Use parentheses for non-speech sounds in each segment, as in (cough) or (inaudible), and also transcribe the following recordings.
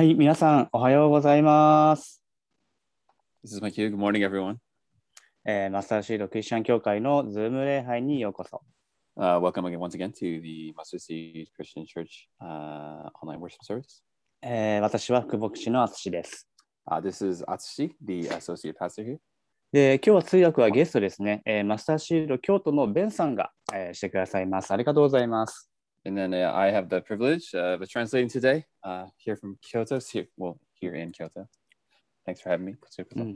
はい、皆さん、おはようございます。This is my cue. Good morning, everyone. えーマスターシードクリスチャン教会のズーム礼拝にようこそ。Uh, welcome again, once again, to the Mustard Seed Christian Church uh, online worship service. えー私は副牧師の淳です。Uh, this is Atsushi, the associate pastor here. で、今日は通訳はゲストですね。えーマスターシード京都のベンさんが、えーしてくださいます。ありがとうございます。And then uh, I have the privilege uh, of translating today uh, here from Kyoto. Here, well, here in Kyoto. Thanks for having me. うん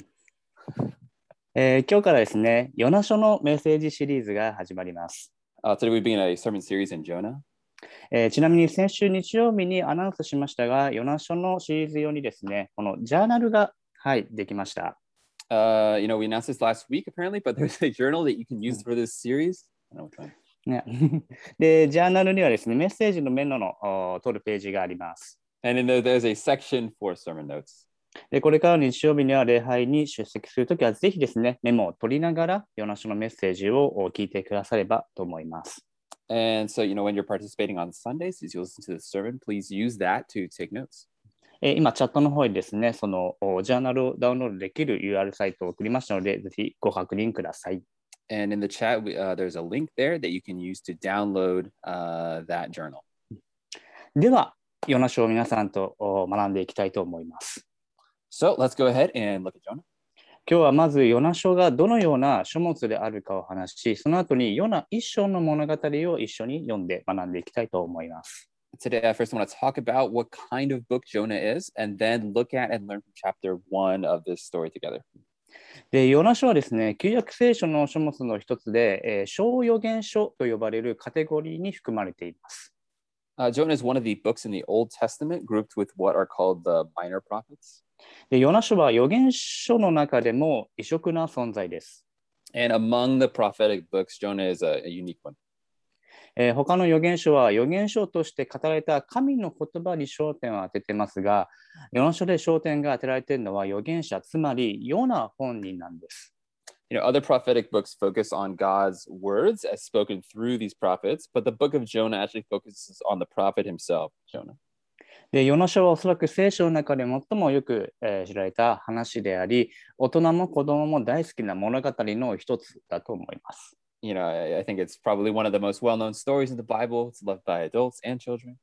えー今日からですね、ヨナ書のメッセージシリーズが始まります。 Uh, (laughs) today we begin a sermon series in Jonah. えーちなみに先週日曜日にアナウンスしましたが、ヨナ書のシリーズ用にですね、このジャーナルが、はい、できました。 Uh, you know, we announced this last week apparently, but there's a journal that you can use for this series. I don't know which one. ね、(laughs) で、ジャーナルにはですね、メッセージのメモのお取るページがあります。And then there, there's a section for sermon notes. で、これからの日曜日には礼拝に出席するときは、ぜひですね、メモを取りながら、ヨナ書のメッセージをお聞いてくださればと思います。And so, you know, when you're participating on Sundays, as you listen to the sermon, please use that to take notes. えー今、チャットの方にですね、そのおジャーナルをダウンロードできる URL サイトを送りましたので、ぜひご確認ください。And in the chat, we, uh, there's a link there that you can use to download uh, that journal. では、ヨナ書を皆さんとお学んでいきたいと思います。 So let's go ahead and look at Jonah. 今日はまずヨナ書がどのような書物であるかを話し、その後にヨナ一章の物語を一緒に読んで学んでいきたいと思います。 Today, I first want to talk about what kind of book Jonah is, and then look at and learn from chapter one of this story together. で、ヨナ書はですね、旧約聖書の書物の一つで、えー小予言書と呼ばれるカテゴリーに含まれています。Uh, Jonah is one of the books in the Old Testament grouped with what are called the minor prophets. で、ヨナ書は予言書の中でも異色な存在です。And among the prophetic books, Jonah is a, a unique one. えー他の預言書は預言書として語られた神の言葉に焦点を当ててますが、ヨナ書で焦点が当てられているのは預言者、つまりヨナ本人なんです。You know, other prophetic books focus on God's words as spoken through these prophets, but the book of Jonah actually focuses on the prophet himself, Jonah. で、ヨナ書はおそらく聖書の中で最もよく、えー知られた話であり、大人も子供も大好きな物語の一つだと思います。You know, I, I think it's probably one of the most well known stories in the Bible. It's loved by adults and children.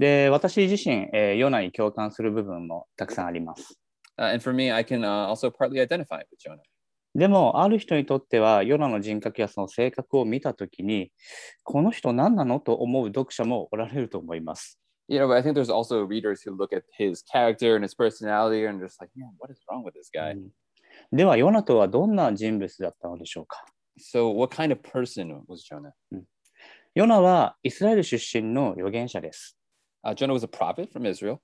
で、私自身、えーヨナに共感する部分もたくさんあります。Uh, and for me, I can uh, also partly identify with Jonah. でも、ある人にとっては、ヨナの人格やその性格を見たときに、この人何なのと思う読者もおられると思います。You know, but I think there's also readers who look at his character and his personality and just like, man, what is wrong with this guy? うんでは、ヨナとはどんな人物だったのでしょうか So, what kind of person was Jonah? ヨナはイスラエル出身の預言者です。Uh, Jonah was a prophet from Israel,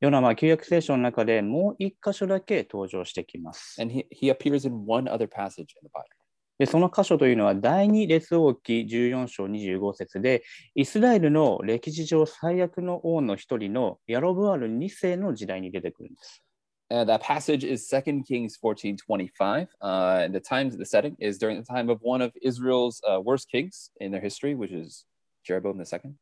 ヨナは旧約聖書の中でもう一箇所だけ登場してきます。and he, he appears in one other passage in the Bible. でその箇所というのは第二列王記14章25節でイスラエルの歴史上最悪の王の一人のヤロブアル2世の時代に出てくるんです。Uh, that passage is 2 Kings 14 25. Uh, and the time, the setting is during the time of one of Israel's uh, worst kings in their history, which is Jeroboam II.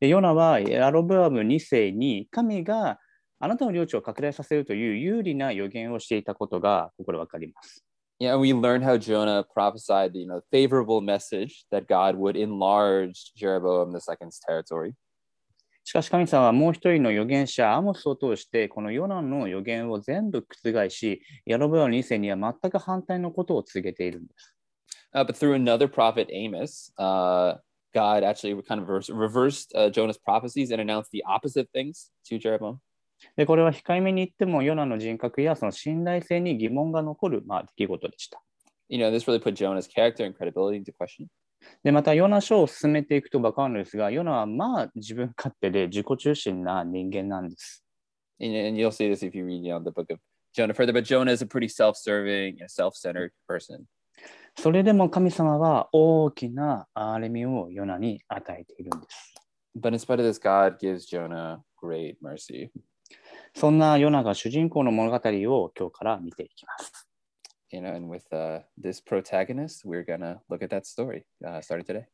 でヨナはヤロブアム2世に神があなたの領地を拡大させるという有利な予言をしていたことがここでわかります。 Yeah, we learned how Jonah prophesied, you know, favorable message that God would enlarge Jeroboam II's territory. しかし神様はもう一人の預言者アモスを通してこのヨナの予言を全部覆しヤロブアム2世には全く反対のことを告げているんです。Uh, but through another prophet, Amos, uh, God actually kind of reversed, reversed uh, Jonah's prophecies and announced the opposite things to Jeroboam. で、これは控えめに言っても、ヨナの人格やその信頼性に疑問が残る、まあ、出来事でした。You know, this really put Jonah's character and credibility into question. で、また、ヨナ書を進めていくと分かるのですが、ヨナはまあ自分勝手で自己中心な人間なんです。And, and you'll see this if you read you know, the book of Jonah further, but Jonah is a pretty self-serving and self-centered person. それでも神様は大きな憐れみをヨナに与えているんです。But in spite of this, God gives Jonah great mercy. そんなヨナが主人公の物語を今日から見ていきます。You know, and with uh, this protagonist, we're gonna look at that story uh, starting today.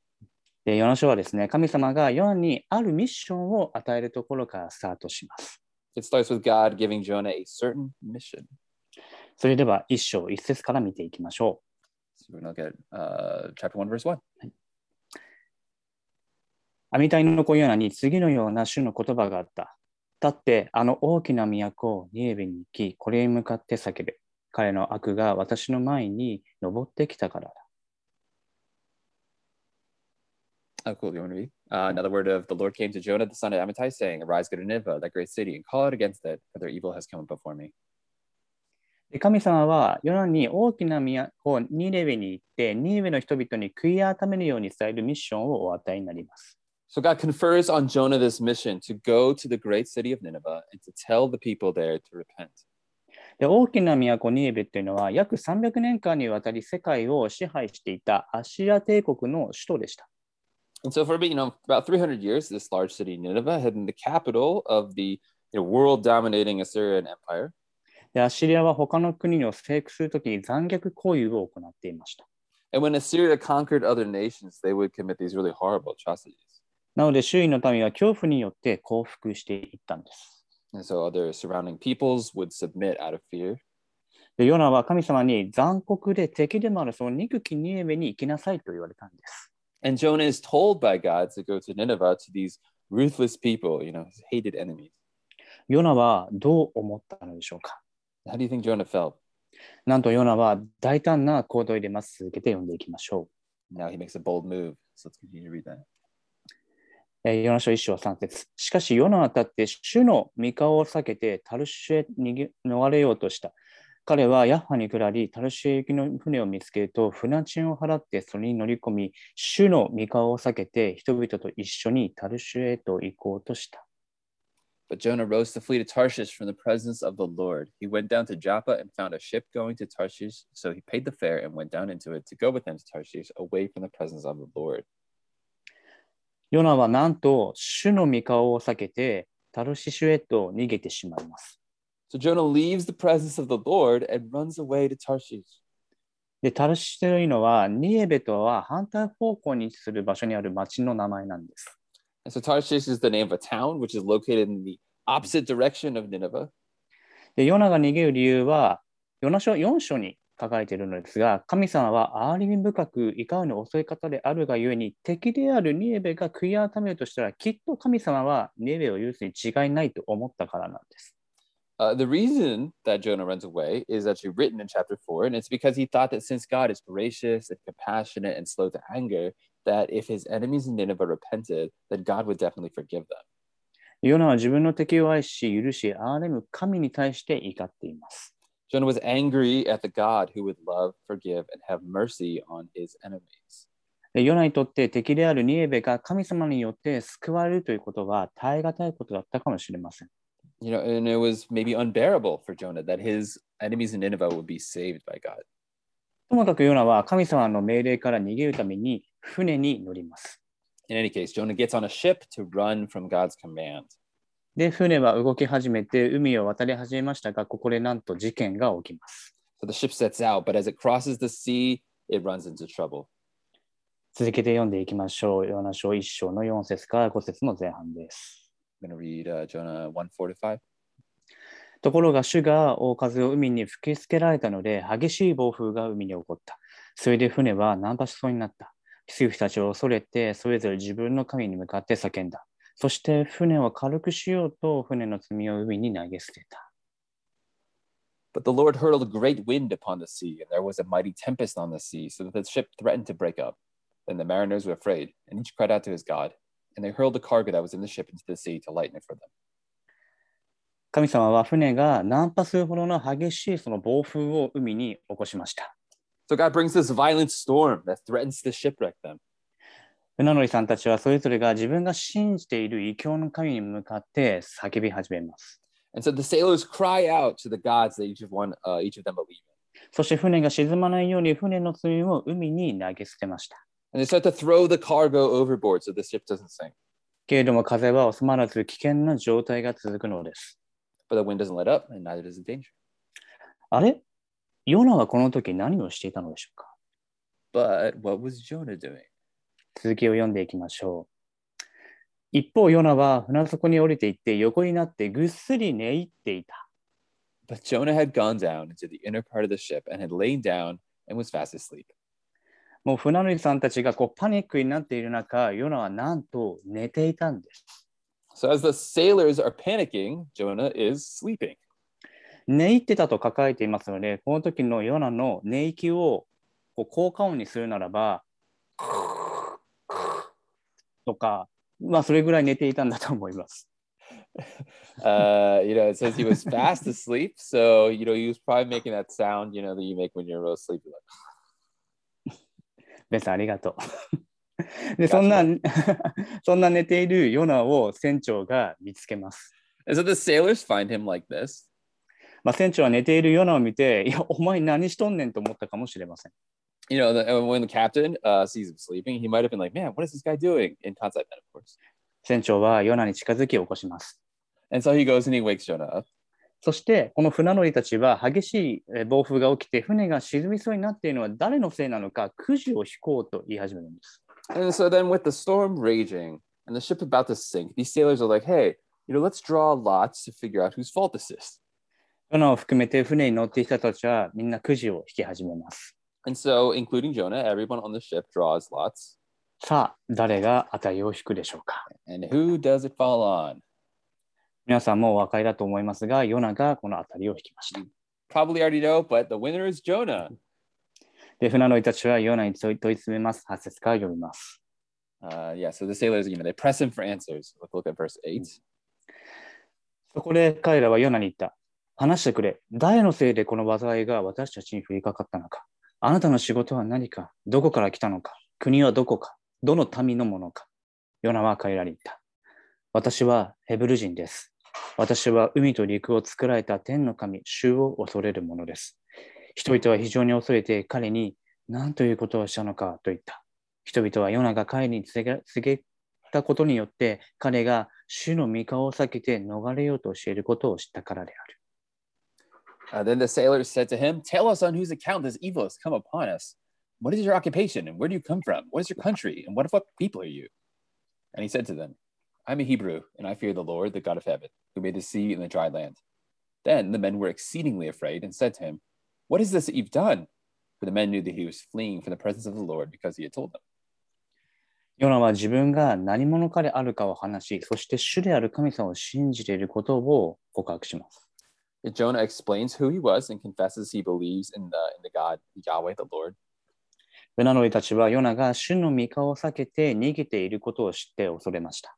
で、ヨナ書はですね、神様がヨナにあるミッションを与えるところからスタートします。It starts with God giving Jonah a certain mission. それでは一章一節から見ていきましょ So we're look at uh, chapter 1, verse 1. う。アミタイの子ヨナに次のような主の言葉があった。立ってあの大きな都ニエベに行き、これに向かって叫べ。彼の悪が私の前に登ってきたからだ。Oh, cool. You want to read? Uh, another word of the Lord came to Jonah, the son of Amittai, saying, Arise, go to Nineveh, that great city, and call out against it, for their evil has come before me. で神様はヨナに大きな都ニネベに行って、ニネベの人々に悔い改めるように伝えるミッションをお与えになります。So God confers on Jonah this mission to go to the great city of Nineveh and to tell the people there to repent. で大きな都ニネベっていうのは約300年間にわたり世界を支配していたアッシリア帝国の首都でした。And so for you know, about 300 years, this large city, Nineveh, had been the capital of the you know, world-dominating Assyrian Empire. でアッシリアは他の国を征服するときに残虐行為を行っていました。And when Assyria conquered other nations, they would commit these really horrible atrocities. なので周囲の民は恐怖によって降伏していったんです。And so other surrounding peoples would submit out of fear. でヨナは神様に残酷で敵でもあるその憎きニネベに行きなさいと言われたんです。 And Jonah is told by God to go to Nineveh to these ruthless people, you know, his hated enemies. ヨナはどう思ったのでしょうか How do you think Jonah felt? なんとヨナは大胆な行動を入れます。続けて読んでいきましょ Now he makes a bold move. So let's continue to read that. えーヨナ書一章三節しかしヨナは立って主の御顔を避けてタルシュへ逃げ逃れようとした。彼はヤッハに下り、タルシュへ行きの船を見つけると、船賃を払ってそれに乗り込み、主の御顔を避けて人々と一緒にタルシュへと行こうとした。But Jonah rose to flee to Tarshish from the presence of the Lord. He went down to Joppa and found a ship going to Tarshish. So he paid the fare and went down into it to go with them to Tarshish, away from the presence of the Lord. ヨナはなんと主の御顔を避けてタルシシュへと逃げてしまいます。So Jonah leaves the presence of the Lord and runs away to Tarshish. で、タルシシュというのはニエベとは反対方向にする場所にある町の名前なんです。And so Tarshish is the name of a town which is located in the opposite direction of Nineveh. で、ヨナが逃げる理由は、ヨナ書4章に書かれているのですが、神様は憐れみ深く怒るの遅い方であるがゆえに、敵であるニエベが悔い改めるとしたら、きっと神様はニエベを許すに違いないと思ったからなんです。Uh, the reason that Jonah runs away is actually written in chapter four, and it's because he thought that since God is gracious and compassionate and slow to anger, that if his enemies in Nineveh repented, then God would definitely forgive them. ヨナは自分の敵を愛し、許し、憐れむ神に対して怒っています。Jonah was angry at the God who would love, forgive, and have mercy on his enemies. でヨナにとって敵であるニエベが神様によって救われるということは耐え難いことだったかもしれません。 You know, and it was maybe unbearable for Jonah that his enemies in Nineveh would be saved by God. ともかくヨナは神様の命令から逃げるために船に乗ります。 In any case, Jonah gets on a ship to run from God's command. で、船は動き始めて海を渡り始めましたが、ここでなんと事件が起きます。So the ship sets out, but as it crosses the sea, it runs into trouble. 続けて読んでいきましょう。ヨナ書1章の4節から5節の前半です。I'm read uh, Jonah 1 4 to 5. ところが主が大風を海に吹きつけられたので、激しい暴風が海に起こった。それで船は難破しそうになった。キスフたちを恐れて、それぞれ自分の神に向かって叫んだ。そして船を軽くしようと、船の罪を海に投げ捨てた。But the Lord hurled a great wind upon the sea, and there was a mighty tempest on the sea, so that the ship threatened to break up. Then the mariners were afraid, and each cried out to his God. And they hurled the cargo that was in the ship into the sea to lighten it for them. 神様は船が難破するほどの激しいその暴風を海に起こしました。So God brings this violent storm that threatens to shipwreck them. 船乗りさんたちはそれぞれが自分が信じている異教の神に向かって叫び始めます。そして船が沈まないように船の積みを海に投げ捨てました。けれども風は収まらず危険な状態が続くのです。あれ？ヨナはこの時何をしていたのでしょうか？But what was Jonah doing? 続きを読んでいきましょう。一方、ヨナは船底に降りていって横になってぐっすり寝入っていた。But Jonah had gone down into the inner part of the ship and had lain down and was fast asleep. もう船乗りさんたちがこうパニックになっている中、ヨナはなんと寝ていたんです。So as the sailors are panicking, Jonah is sleeping. 寝入ってたと書かれていますので、この時のヨナの寝息をこう効果音にするならば、とか、まあそれぐらい寝ていたんだと思います。Uh, you know, it says he was fast asleep. So, you know, he was probably making that sound, you know, that you make when you're real sleepy. Like, ベンさん、ありがとう。で、そんな、そんな寝ているヨナを船長が見つけます。and so the sailors find him like this. まあ、船長は寝ているヨナを見て、いや、お前何しとんねんと思ったかもしれません。You know, the, when the captain uh, sees him sleeping, he might have been like, man, what is this guy doing? In concept, then, of course. 船長はヨナに近づき起こします。And so he goes and he wakes Jonah up. そして、この船乗りたちは激しいえー暴風が起きて、船が沈みそうになっているのは誰のせいなのか、くじを引こうと言い始めるんです。And so then, with the storm raging and the ship about to sink, these sailors are like, hey, you know, let's draw lots to figure out whose fault this is. ヨナを含めて船に乗っていた人たちはみんなくじを引き始めます。And so, including Jonah, everyone on the ship draws lots. さあ、誰が当たりを引くでしょうか And who does it fall on? 皆さんもお分かりだと思いますが、ヨナがこの当たりを引きました。Probably already know, but the winner is Jonah. で、船乗りたちはヨナに問い問い詰めます。8節から読みます。Uh, yeah, so the sailors, you know, they press him for answers. Let's look at verse 8. そこで彼らはヨナに言った。話してくれ。誰のせいでこの災いが私たちに降りかかったのか。あなたの仕事は何かどこから来たのか国はどこかどの民のものかヨナは彼らに言った。私はヘブル人です。私は海と陸を作られた天の神、主を恐れるものです。人々は非常に恐れて彼に何ということをしたのかと言った。人々はヨナが彼に告げたことによって彼が主の御顔を避けて逃れようとしていることを知ったからである。Uh, then the sailors said to him, Tell us on whose account this evil has come upon us. What is your occupation and where do you come from? What is your country and what of what people are you? And he said to them, I'm a Hebrew and I fear the Lord, the God of heaven, who made the sea and the dry land. Then the men were exceedingly afraid and said to him, What is this that you've done? For the men knew that he was fleeing from the presence of the Lord because he had told them. ヨナは自分が何者かであるかを話し、そして主である神様を信じていることを告白します。 Jonah explains who he was and confesses he believes in the, in the God, Yahweh, the Lord. 船乗りたちはヨナが主の御顔を避けて逃げていることを知って恐れました。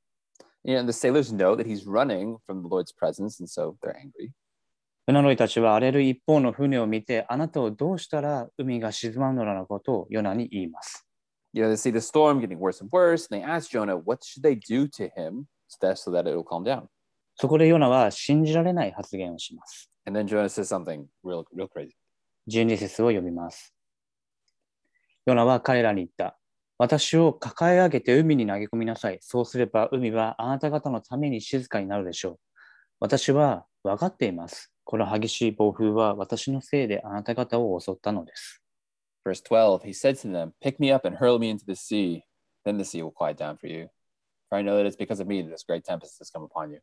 And the sailors know that he's running from the Lord's presence, and so they're angry. 船乗りたちは荒れる一方の船を見て、あなたをどうしたら海が沈まんのなことをヨナに言います。 You know, they see the storm getting worse and worse, and they ask Jonah, what should they do to him so that, so that it'll calm down? そこでヨナは信じられない発言をします。And then Jonah says something real, real crazy. 12節を読みます。ヨナは彼らに言った。私を抱え上げて海に投げ込みなさい。そうすれば海はあなた方のために静かになるでしょう。私は分かっています。この激しい暴風は私のせいであなた方を襲ったのです。Verse 12, he said to them, Pick me up and hurl me into the sea. Then the sea will quiet down for you. For I know that it's because of me that this great tempest has come upon you.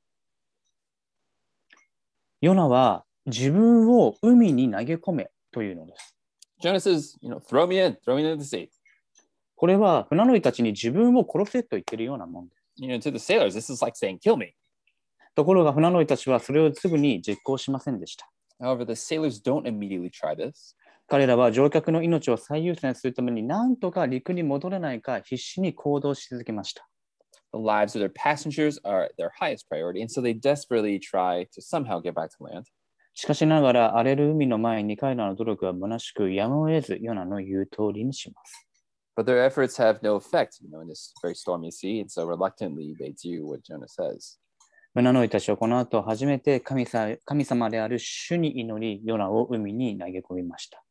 ヨナは自分を海に投げ込めというのです。Jonah says, You know, throw me in, throw me into the sea. これは船乗りたちに自分を殺せと言っているようなもんです。You know, to the sailors, this is like saying, Kill me. ところが船乗りたちはそれをすぐに実行しませんでした。However, the sailors don't immediately try this. 彼らは乗客の命を最優先するために何とか陸に戻れないか必死に行動し続けました。The lives of their passengers are their highest priority, and so they desperately try to somehow get back to land. しかしながら荒れる海の前に彼らの努力は虚しくやむを得ずヨナの言う通りにします。But their efforts have no effect, you know, in this very stormy sea, and so reluctantly they do what Jonah says. 船乗りたちはこの後初めて神さ神様である主に祈りヨナを海に投げ込みました。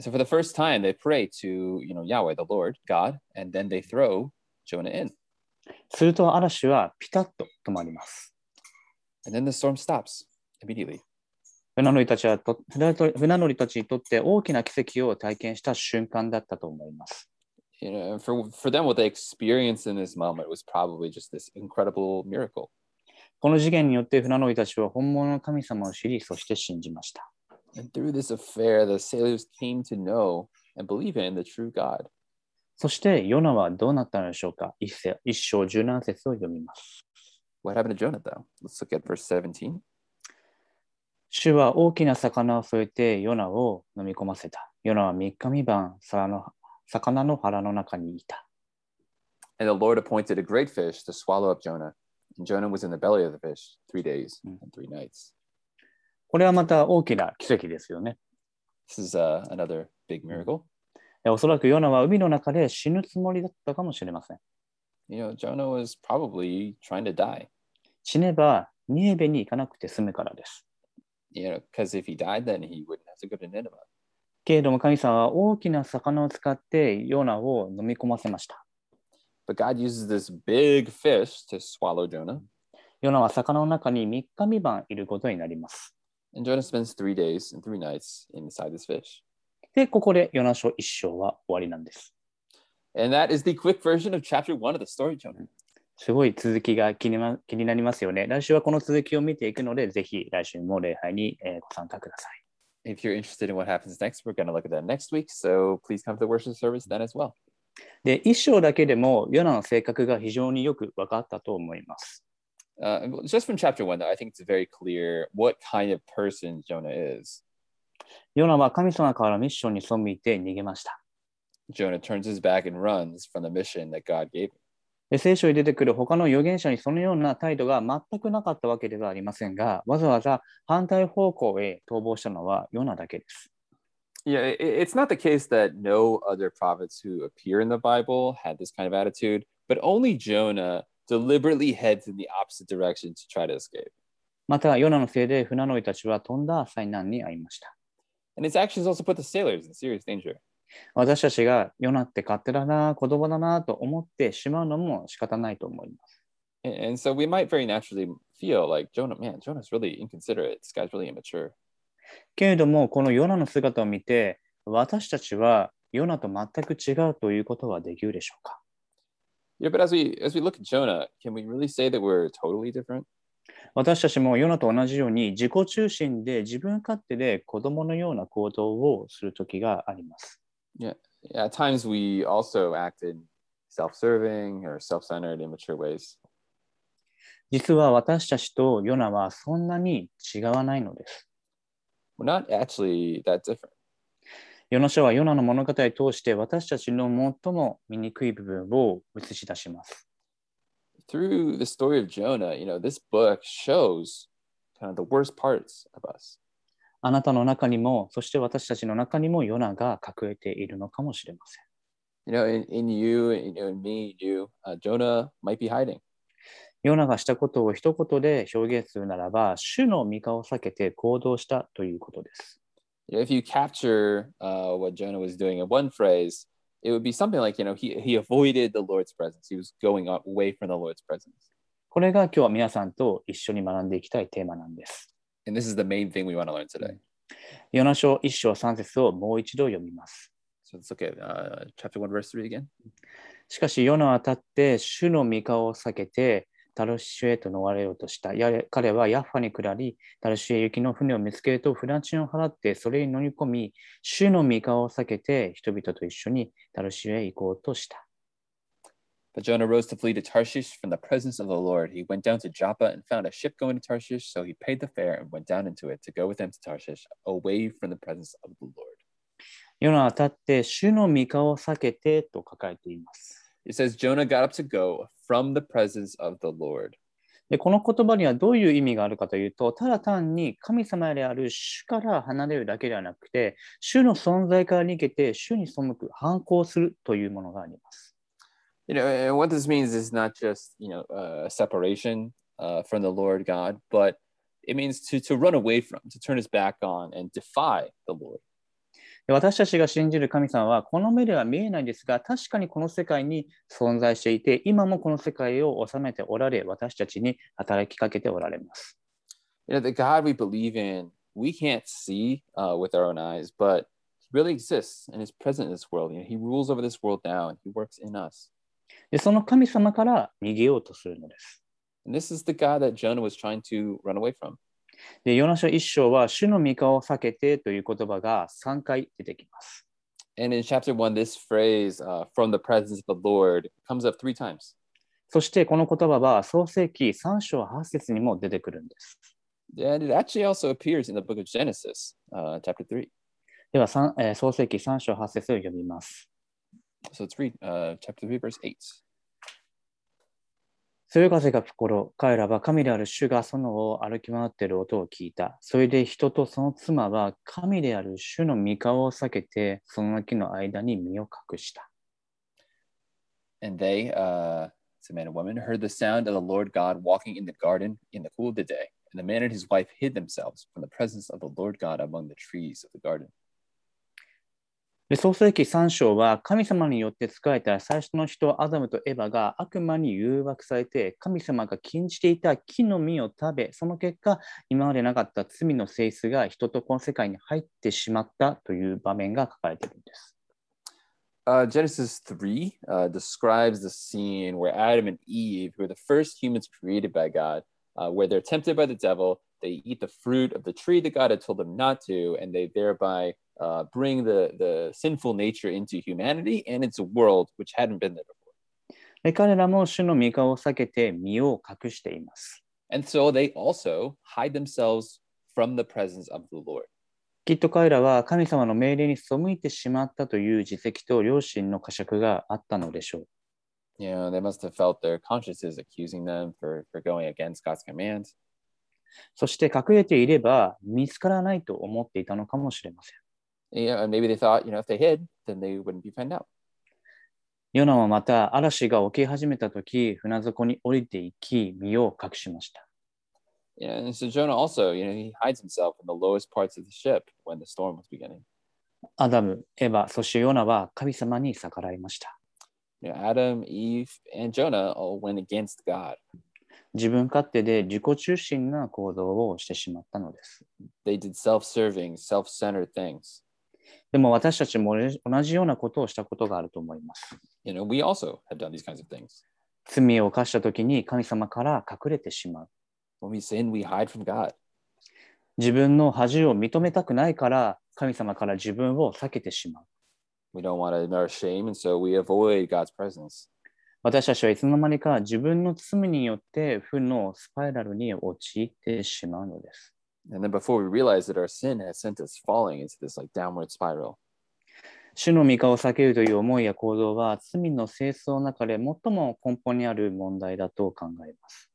So for the first time, they pray to, you know, Yahweh, the Lord, God, and then they throw Jonah in. すると嵐はピタッと止まります。And then the storm stops immediately. 船乗りたちはと船乗り船乗りたちにとって大きな奇跡を体験した瞬間だったと思います。You know, for for them, what they experienced in this moment was probably just this incredible miracle. この事件によって船乗りたちは本物の神様を知り、そして信じました。And through this affair, the sailors came to know and believe in the true God. そしてヨナはどうなったのでしょうか一節一章十七節を読みます。What happened to Jonah, though? Let's look at verse 17. 主は大きな魚を添えてヨナを飲み込ませた。ヨナは三日三晩皿の魚の腹の中にいた。And the Lord appointed a great fish to swallow up Jonah. And Jonah was in the belly of the fish three days Mm. and three nights. これはまた大きな奇跡ですよね。This is uh, another big miracle. おそらくヨナは海の中で死ぬつもりだったかもしれません。You know, Jonah was probably trying to die. 死ねば、ニエベに行かなくて済むからです。けれども神様は大きな魚を使ってヨナを飲み込ませました。ヨナは魚の中に3日3晩いることになります。And Jonah spends three days and three nights inside this fish. で、ここでヨナ書一章は終わりなんです。And that is the quick version of chapter one of the story, Jonah. すごい続きが気に,、ま、気になりますよね。来週はこの続きを見ていくので、ぜひ来週も礼拝に、えーご参加ください。If you're interested in what happens next, we're going to look at that next week. So please come to the worship service then as well. で、一章だけでもヨナの性格が非常によく分かったと思います。Uh, just from chapter one, though, I think it's very clear what kind of person Jonah is. ヨナは神様からミッションに背いて逃げました。Jonah turns his back and runs from the mission that God gave him. で聖書に出てくる他の預言者にそのような態度が全くなかったわけではありませんが、わざわざ反対方向へ逃亡したのはヨナだけです。Yeah, it, it's not the case that no other prophets who appear in the Bible had this kind of attitude, but only Jonah deliberately heads in the opposite direction to try to escape. また、ヨナのせいで船乗りたちはとんだ災難に遭いました。And his actions also put the sailors in serious danger. 私たちがヨナって勝手だな、子供だなと思ってしまうのも仕方ないと思います。And, and so we might very naturally feel like Jonah, man, Jonah's really inconsiderate. This guy's really immature. けれども、このヨナの姿を見て、私たちはヨナと全く違うということはできるでしょうか Yeah, but as we as we look at Jonah, can we really say that we're totally different? 私たちもヨナと同じように自己中心で自分勝手で子供のような行動をする時があります。Yeah, at times we also act in self-serving or self-centered, immature ways. 実は私たちとヨナはそんなに違わないのです。We're not actually that different. ヨナ書はヨナの物語を通して私たちの最も醜い部分を映し出します。Through the story of Jonah, you know, this book shows kind of the worst parts of us. あなたの中にも、そして私たちの中にもヨナが隠れているのかもしれません。You know, in, in you, know, in me, you, uh, Jonah might be hiding. ヨナがしたことを一言で表現するならば、主の御顔を避けて行動したということです。If you capture uh, what Jonah was doing in one phrase, it would be something like, you know, he, he avoided the Lord's presence. He was going away from the Lord's presence. これが今日は皆さんと一緒に学んでいきたいテーマなんです。And this is the main thing we want to learn today. ヨナ書一章三節をもう一度読みます。So let's look at uh, chapter 1, verse 3 again. しかし、ヨナは立って主の御顔を避けて、タルシュへと逃れようとした。彼はヤッファに下り、タルシュへ行きの船を見つけると、船賃を払ってそれに乗り込み、主の御顔を避けて、人々と一緒にタルシュへ行こうとした。But Jonah rose to flee to Tarshish from the presence of the Lord. He went down to Joppa and found a ship going to Tarshish. So he paid the fare and went down into it to go with them to Tarshish, away from the presence of the Lord. ヨナは立って主の御顔を避けてと書かれています。It says Jonah got up to go from the presence of the Lord. でこの言葉にはどういう意味があるかというと、ただ単に神様である主から離れるだけではなくて、主の存在から逃げて主に背く、反抗するというものがあります。 You know, and what this means is not just, you know, uh, separation uh, from the Lord God, but it means to, to run away from, to turn his back on and defy the Lord. で私たちが信じる神様はこの目では見えないですが、確かにこの世界に存在していて、今もこの世界を治めておられ、私たちに働きかけておられます。You know, the God we believe in, we can't see uh, with our own eyes, but really exists and is present in this world. You know, he rules over this world now and he works in us. で、その神様から逃げようとするのです。And this is the God that Jonah was trying to run away from. で、ヨナ書一章は、主の御顔を避けてという言葉が3回出てきます。And in chapter one, this phrase, uh, from the presence of the Lord, comes up three times. そしてこの言葉は創世記3章8節にも出てくるんです。And it actually also appears in the book of Genesis, uh, chapter three. では、三えー創世記3章8節を読みます。So let's read uh, chapter three, verse eight. そよ風が吹く頃、彼らは神である主が園を歩き回っている音を聞いた。それで人とその妻は神である主の御顔を避けて、その木の間に身を隠した。And they, uh, it's a man and woman, heard the sound of the Lord God walking in the garden in the cool of the day. And the man and his wife hid themselves from the presence of the Lord God among the trees of the garden. で創世記3章は神様によって仕えた最初の人アダムとエバが悪魔に誘惑されて神様が禁じていた木の実を食べその結果今までなかった罪の性質が人とこの世界に入ってしまったという場面が書かれているんです。Uh, Genesis 3 uh, describes the scene where Adam and Eve, who are the first humans created by God, uh, where they're tempted by the devil, they eat the fruit of the tree that God had told them not to, and they thereby uh, bring the, the sinful nature into humanity and into a world which hadn't been there before. で彼らも主の御顔を避けて身を隠しています。 And so they also hide themselves from the presence of the Lord. きっと彼らは神様の命令に背いてしまったという自責と良心の呵責があったのでしょう。 You know, they must have felt their consciences accusing them for, for going against God's commands. そして隠れていれば見つからないと思っていたのかもしれません。You know, maybe they thought, you know, if they hid, then they wouldn't be found out. ヨナはまた嵐が起き始めたとき、船底に降りていき、身を隠しました。Know, and so Jonah also, you know, he hides himself in the lowest parts of the ship when the storm was beginning. アダム、エバ、そしてヨナは神様に逆らいました。You know, Adam, Eve, and Jonah all went against God. 自分勝手で自己中心な行動をしてしまったのです。They did self-serving, self-centered things. でも私たちも同じようなことをしたことがあると思います。You know, we also have done these kinds of things. 罪を犯したときに神様から隠れてしまう。When we sin, we hide from God. 自分の恥を認めたくないから神様から自分を避けてしまう。We don't want to our shame, and so we avoid God's presence. 私たちはいつの間にか自分の罪によって負のスパイラルに陥ってしまうのです。And then before we realize that our sin has sent us falling into this like downward spiral. 主の御顔を避けるという思いや行動は罪の性質の中で最も根本にある問題だと考えます。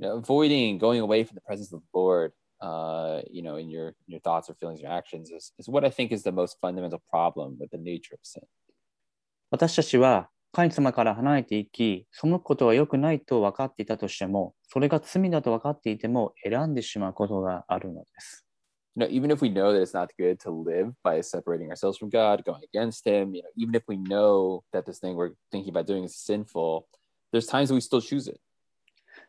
You know, avoiding going away from the presence of the Lord, uh, you know, in your in your thoughts or feelings or actions is, is what I think is the most fundamental problem with the nature of sin. 私たちは神様から離れていき、そのことは良くないと分かっていたとしても、それが罪だと分かっていても選んでしまうことがあるのです。 You know, even if we know that it's not good to live by separating ourselves from God, going against Him, you know, even if we know that this thing we're thinking about doing is sinful, there's times that we still choose it.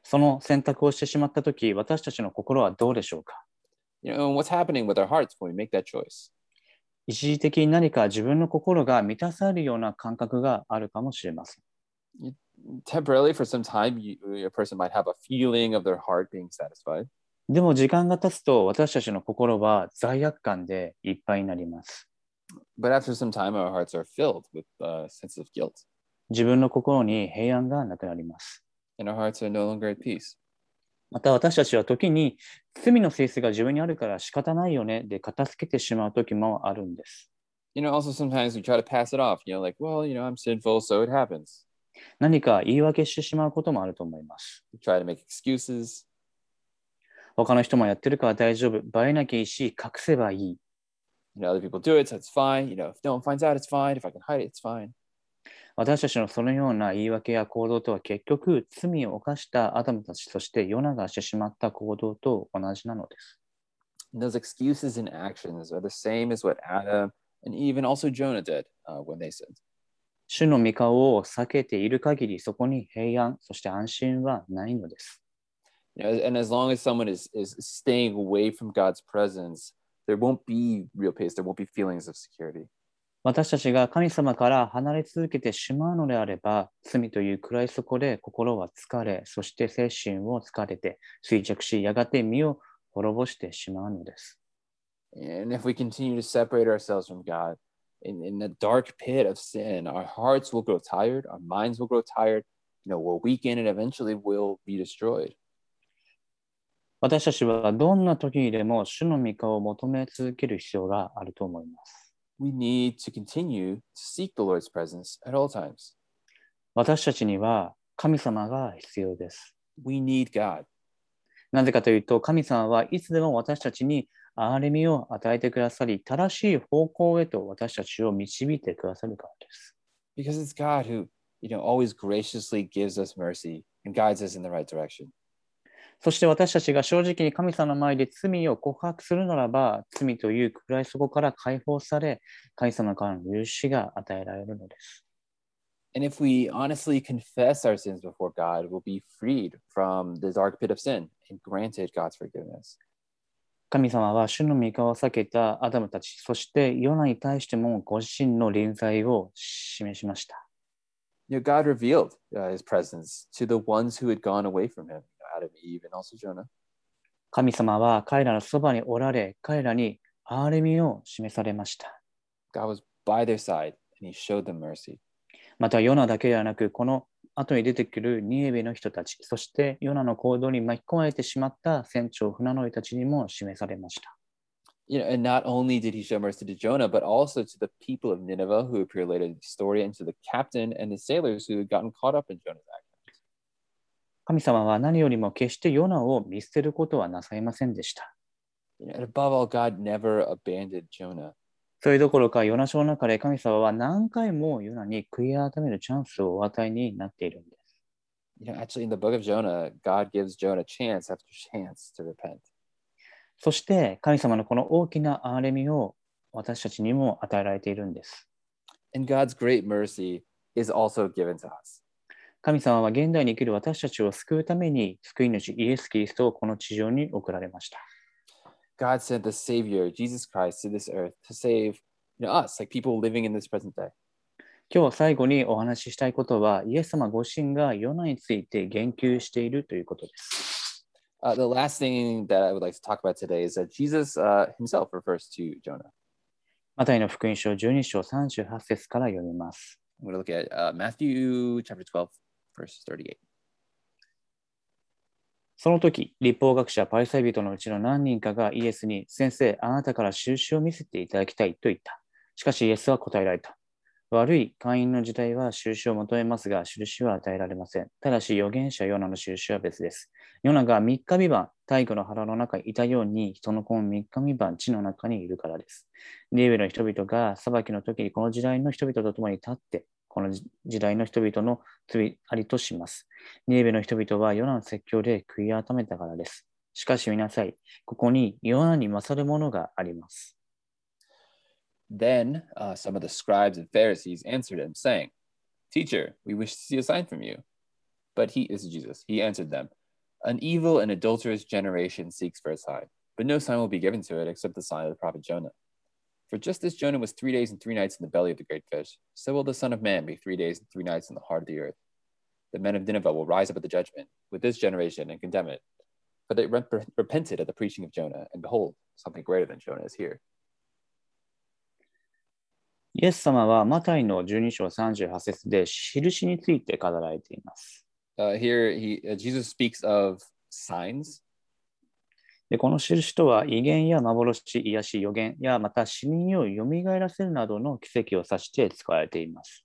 その選択をしてしまった時、私たちの心はどうでしょうか？一時的に何か自分の心が満たされるような感覚があるかもしれません。Temporarily, for some time, person might have a feeling of their heart being satisfied. でも時間が経つと私たちの心は罪悪感でいっぱいになります。自分の心に平安がなくなります。And our hearts are no longer at peace. また私たちは時に罪の性質が自分にあるから仕方ないよねで片付けてしまう時もあるんです。You know, also sometimes we try to pass it off, you know, like, well, you know, I'm sinful, so it happens. 何か言い訳してしまうこともあると思います。We try to make excuses. 他の人もやってるから大丈夫。バレなきゃいいし、隠せばいい。You know, other people do it, so it's fine. You know, if no one finds out, it's fine. If I can hide it, it's fine. 私たちのそのような言い訳や行動とは結局罪を犯したアダムたちそしてヨナがしてしまった行動と同じなのです。Those excuses and actions are the same as what Adam and even also Jonah did uh, when they sinned. 主の御顔を避けている限りそこに平安、そして安心はないのです。And as long as someone is is staying away from God's presence, there won't be real peace, there won't be feelings of security. 私たちが神様から離れ続けてしまうのであれば、罪という暗い底で心は疲れ、そして精神を疲れて衰弱し、やがて身を滅ぼしてしまうのです。And if we continue to separate ourselves from God in, in the dark pit of sin, our hearts will grow tired, our minds will grow tired, you know, we'll weaken and eventually will be destroyed. 私たちはどんな時にでも主の御顔を求め続ける必要があると思います。We need to continue to seek the Lord's presence at all times. 私たちには神様が必要です。We need God. なぜかというと、神様はいつでも私たちに憐れみを与えてくださり、正しい方向へと私たちを導いてくださるからです。Because it's God who, you know, always graciously gives us mercy and guides us in the right direction. そして私たちが正直に神様の前で罪を告白するならば、罪という暗い底から解放され、神様からの許しが与えられるのです。And if we honestly confess our sins before God, we'll be freed from the dark pit of sin and granted God's forgiveness. 神様は主の御顔を避けたアダムたち、そしてヨナに対してもご自身の臨在を示しました。You know, God revealed uh, his presence to the ones who had gone away from him, Adam, Eve, and also Jonah. 神様は彼らのそばにおられ、彼らに憐れみを示されました。God was by their side and he showed them mercy. またヨナだけではなく、この後に出てくるニエベの人たち、そしてヨナの行動に巻き込まれてしまった船長船乗りたちにも示されました。You know, and not only did he show mercy to Jonah, but also to the people of Nineveh who appear later in the story, and to the captain and the sailors who had gotten caught up in Jonah's actions. 神様は何よりも決してヨナを見捨てることはなさいませんでした。 You know, and above all, God never abandoned Jonah. それどころか、ヨナ書の中で神様は何回もヨナに悔い改めるチャンスをお与えになっているんです。 You know, actually, in the book of Jonah, God gives Jonah chance after chance to repent. そして神様のこの大きな憐れみを私たちにも与えられているんです。And God's great mercy is also given to us. 神様は現代に生きる私たちを救うために救い主イエス・キリストをこの地上に送られました。God sent the Savior, Jesus Christ, to this earth to save you know, us, like people living in this present day. 今日最後にお話ししたいことは、イエス様ご自身がヨナについて言及しているということです。Uh, the last thing that I would like to talk about today is that Jesus uh, himself refers to Jonah. マタイの福音書12章38節から読みます。I'm going to look at uh, Matthew chapter 12, verse 38. その時、立法学者パリサイ人のうちの何人かがイエスに、先生、あなたから印を見せていただきたいと言った。しかしイエスは答えられた。悪い会員の時代は印を求めますが、印は与えられません。ただし預言者ヨナの印は別です。ヨナが3日未満、大魚の腹の中にいたように、人の子も3日未満、地の中にいるからです。ニエベの人々が裁きの時にこの時代の人々と共に立って、この時代の人々の罪ありとします。ニエベの人々はヨナの説教で悔い改めたからです。しかし見なさい。ここにヨナに勝るものがあります。Then uh, some of the scribes and Pharisees answered him, saying, Teacher, we wish to see a sign from you. But he, this is Jesus, he answered them, An evil and adulterous generation seeks for a sign, but no sign will be given to it except the sign of the prophet Jonah. For just as Jonah was three days and three nights in the belly of the great fish, so will the Son of Man be three days and three nights in the heart of the earth. The men of Nineveh will rise up at the judgment with this generation and condemn it. For they rep- repented at the preaching of Jonah, and behold, something greater than Jonah is here. イエス様はマタイの12章38節で印について語られています。Uh, here, he, uh, Jesus speaks of signs. でこの印とは威厳や幻、癒し、予言やまた死人を蘇らせるなどの奇跡を指して使われています。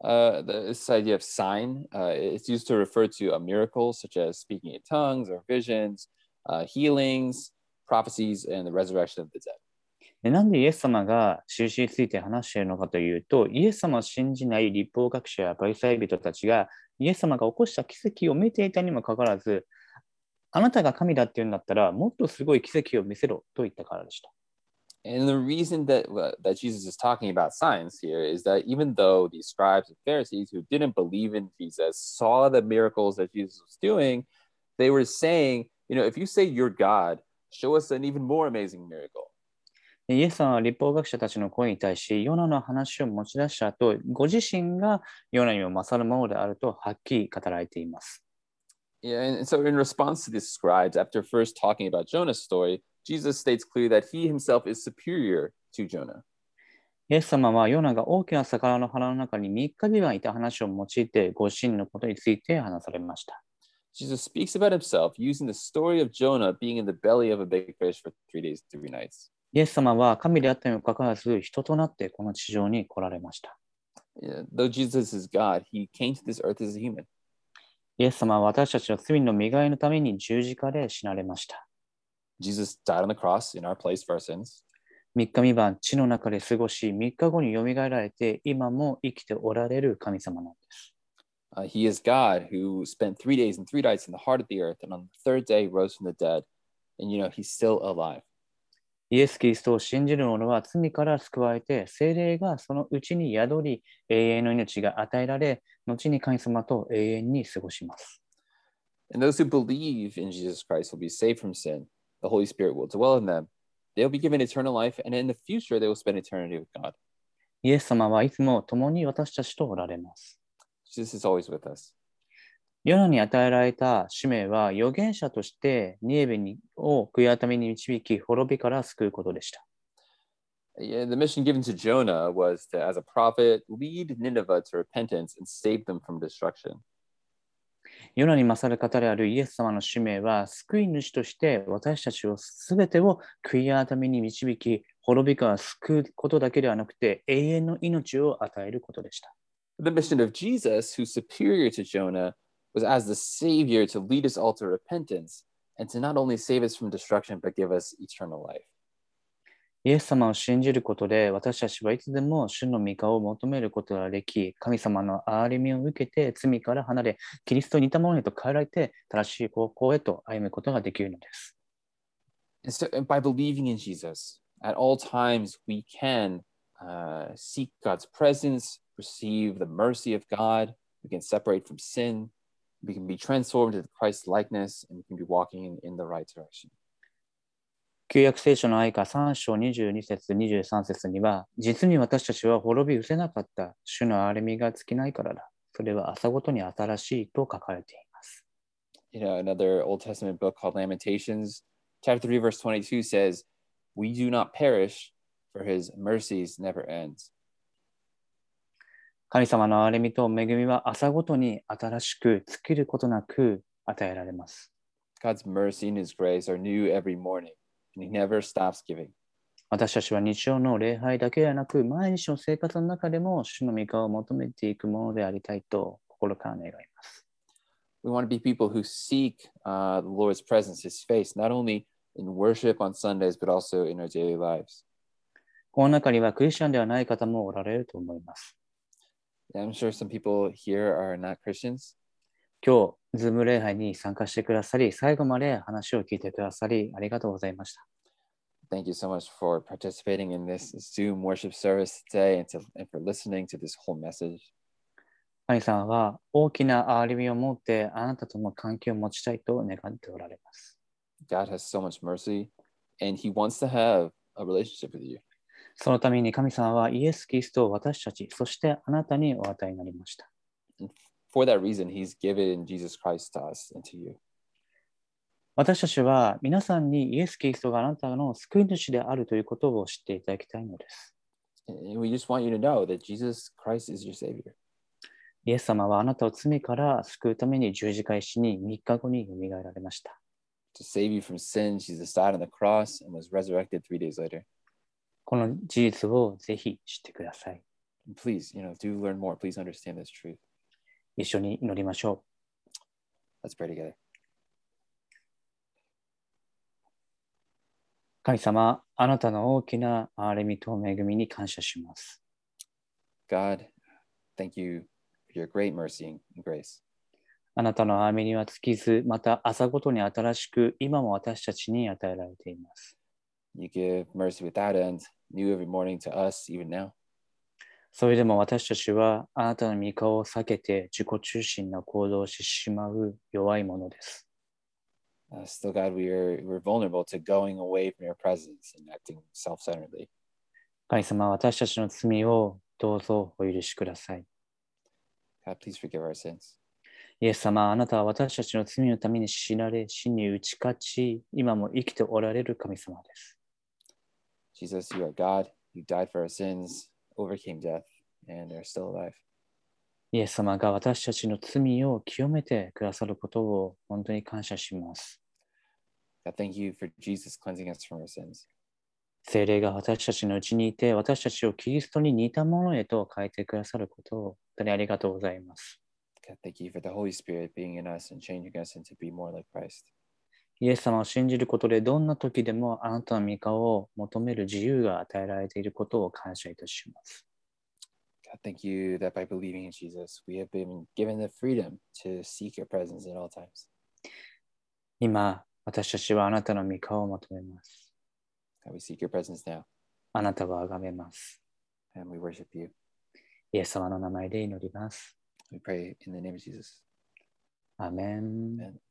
Uh, the, this idea of sign, uh, it's used to refer to a miracle such as speaking in tongues or visions, uh, healings, prophecies, and the resurrection of the dead. でなんでイエス様が印について話しているのかというと、イエス様を信じない立法学者やパリサイ人たちがイエス様が起こした奇跡を見ていたにもかかわらず、あなたが神だって言うんだったら、もっとすごい奇跡を見せろと言ったからでした。And the reason that that Jesus is talking about signs here is that even though these scribes and Pharisees who didn't believe in Jesus saw the miracles that Jesus was doing, they were saying, you know, if you say you're God, show us an even more amazing miracle. イエスさんは立法学者たちの声に対し、ヨナの話を持ち出した後、ご自身がヨナにも勝るものであるとはっきり語られています。Yeah, and so in response to the scribes, after first talking about Jonah's story, Jesus states clearly that he himself is superior to Jonah. イエス様はヨナが大きな魚の腹の中に3日間いた話を用いて、ご自身のことについて話されました。Jesus speaks about himself using the story of Jonah being in the belly of a big fish for three days, three nights. イエス様は神であったにもかかわらず、人となってこの地上に来られました。Yeah, though Jesus is God, he came to this earth as a human. イエス様は私たちの罪の身替えのために十字架で死なれました。Jesus died on the cross in our place for our sins. 3日三晩地の中で過ごし、3日後によみがえられて、今も生きておられる神様なんです。Uh, he is God who spent three days and three nights in the heart of the earth, and on the third day rose from the dead. And you know, he's still alive. イエス・キリストを信じる者は罪から救われて、精霊がそのうちに宿り、永遠の命が与えられ、後に神様と永遠に過ごします。And those who believe in Jesus Christ will be saved from sin. The Holy Spirit will dwell in them. They'll be given eternal life, and in the future, they will spend eternity with God. イエス様はいつも共に私たちとおられます。Jesus is always with us. ヨナに与えられた使命は、預言者としてニエベにを悔い改めに導き、滅びから救うことでした。Yeah, the mission given to Jonah was to, as a prophet, lead Nineveh to repentance and save them from destruction. ヨナに勝る方であるイエス様の使命は、救い主として私たちをすべてを悔い改めに導き、滅びから救うことだけではなくて、永遠の命を与えることでした。The mission of Jesus, who's superior to Jonah, was as the Savior to lead us all to repentance and to not only save us from destruction, but give us eternal life. イエス様を信じることで、私たちはいつでも主の御顔を求めることができ、神様の憐れみを受けて罪から離れ、キリストに似たものへと変えられて、正しい方向へと歩むことができるのです。 And so, and by believing in Jesus, at all times we can uh, seek God's presence, receive the mercy of God. We can separate from sin. We can be transformed into Christ's likeness, and we can be walking in, in the right direction. 旧約聖書の愛歌3章22節23節には、実に私たちは滅び失せなかった主の憐れみが尽きないからだ。それは朝ごとに新しいと書かれています。 You know, another Old Testament book called Lamentations, chapter 3, verse 22 says, We do not perish, for his mercies never ends. 神様の憐れみと恵みは朝ごとに新しく尽きることなく与えられます。God's mercy and his grace are new every morning, and he never stops giving. 私たちは日曜の礼拝だけではなく、毎日の生活の中でも主の御顔を求めていくものでありたいと心から願います。We want to be people who seek uh, the Lord's presence, his face, not only in worship on Sundays, but also in our daily lives. この中にはクリスチャンではない方もおられると思います。I'm sure some people here are not Christians. 今日、ズーム礼拝に参加してくださり、最後まで話を聞いてくださり、ありがとうございました。Thank you so much for participating in this Zoom worship service today and, to, and for listening to this whole message. 神様は大きな憐れみを持ってあなたとの関係を持ちたいと願っておられます。God has so much mercy, and he wants to have a relationship with you. そのために神様はイエス・キリストを私たち、そしてあなたにお与えになりました。For that reason, he's given Jesus Christ to us and to you. 私たちは皆さんにイエス・キリストがあなたの救い主であるということを知っていただきたいのです。We just want you to know that Jesus Christ is your Savior. イエス様はあなたを罪から救うために十字架しに3日後によみがえられました。To save you from sin, Jesus died on the cross and was resurrected three days later. この事実をぜひ知ってください。Please, you know, do learn more. Please understand this truth. 一緒に祈りましょう。Let's pray together. 神様、あなたの大きな憐れみと恵みに感謝します。God, thank you for your great mercy and grace. あなたの憐れみには尽きず、また朝ごとに新しく、今も私たちに与えられています。You give mercy without end, new every morning to us, even now. それでも私たちはあなたの御顔を避けて自己中心な行動をしてしまう弱いものです。神様私たちの罪をどうぞお許しください。God, please forgive our sins. イエス様、あなたは私たちの罪のために死なれ、死に打ち勝ち、今も生きておられる神様です。Jesus, you are God. You died for our sins, overcame death, and are still alive. イエス様が私たちの罪を清めてくださることを本当に感謝します。God, thank you for Jesus cleansing us from our sins. 聖霊が私たちのうちにいて、私たちをキリストに似たものへと変えてくださることを本当にありがとうございます。God, thank you for the Holy Spirit being in us and changing us into be more like Christ. イエス様を信じることで、どんな時でもあなたの御顔を求める自由が与えられていることを感謝いたします。God, thank you that by believing in Jesus, we have been given the freedom to seek your presence at all times. 今、私たちはあなたの御顔を求めます。God, we seek your presence now あなたを崇めます。and we worship you. イエス様の名前で祈ります。We pray in the name of Jesus. アーメン。Amen.